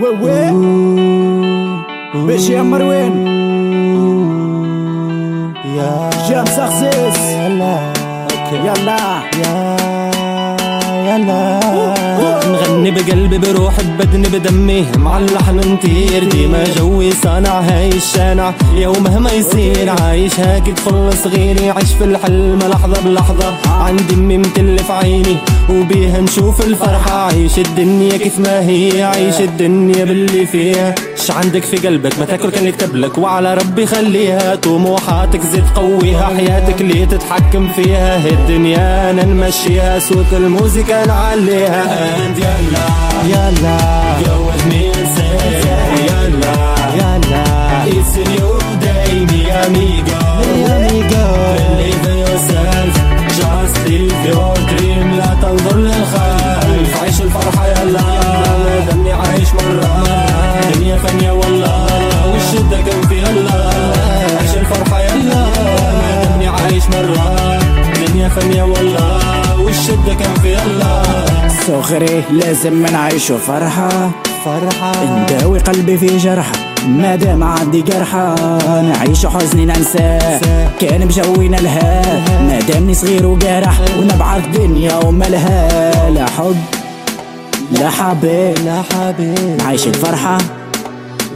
Wewe Beshi ya Marwin Jam success. Yalla. Yalla Yalla. بقلبي بروحي ببدني بدمي مع اللحن نطير ديما جوي صانع هاي الشانع. يوم مهما يصير عايش هاك طفل صغير يعيش في الحلم لحظة بلحظة. عندي امي متلف عيني وبيها نشوف الفرحة. عيش الدنيا كيف ما هي عيش الدنيا باللي فيها. ش عندك في قلبك ما تاكل كان يكتب لك. وعلى ربي خليها طموحاتك زيد قويها. حياتك ليه تتحكم فيها هي الدنيا أنا نمشيها. صوت الموسيقى نعليها. يلا. يلا. في الله صغري لازم نعيشو فرحة. فرحة. نداوي قلبي في جرحة مادام عندي جرحة نعيش حزني ننساه كان مجوينا الها مادامني صغير وجارح ونبعث دنيا وملها لا حب لا حبيب. لا حبيب. نعيش الفرحة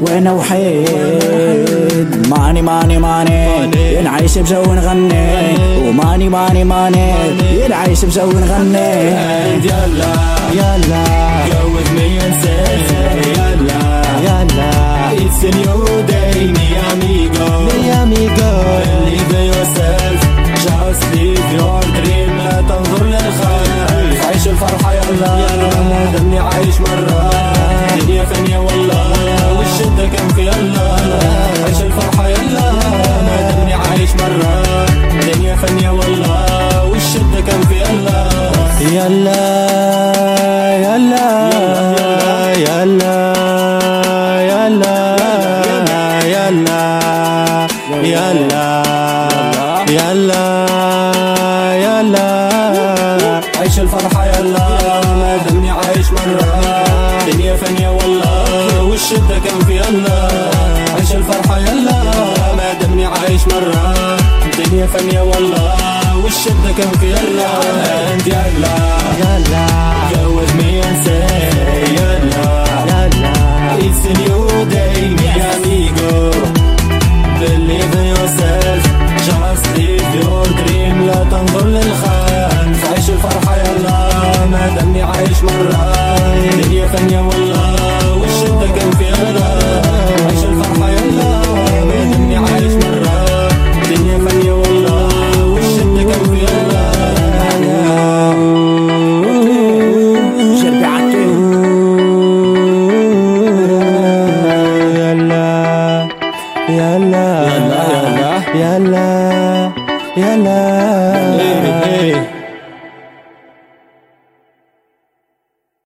وأنا وحيد؟ ماني ماني ماني. نعيش بجو نغني. وماني ماني ماني. نعيش بجو نغني. يلا يلا. and say يلا يلا. It's a new day, mi amigo. يا ميجو Believe in yourself, just live your dream. لا تنظر للخلف، عيش الفرحة يلا. يلا دمي عايش مرة، والشدة كان في يلا عيش الفرحة يلا ما دمني عايش مرة. دنيا فانية والله والشدة كان في يلا and يلا يلا me and say يلا يلا It's a new day, mi amigo. Believe in yourself, just live your dream. لا تنظر للخلف، عيش الفرحة يلا. ما دمي عايش مرة، دنيا فانية والله، كان في يلا. عيش الفرحة يلا. ما دمي عايش مرة، دنيا فانية والله، والشدة كان في يلا. جربي عكي يلا يلا يلا يلا يلا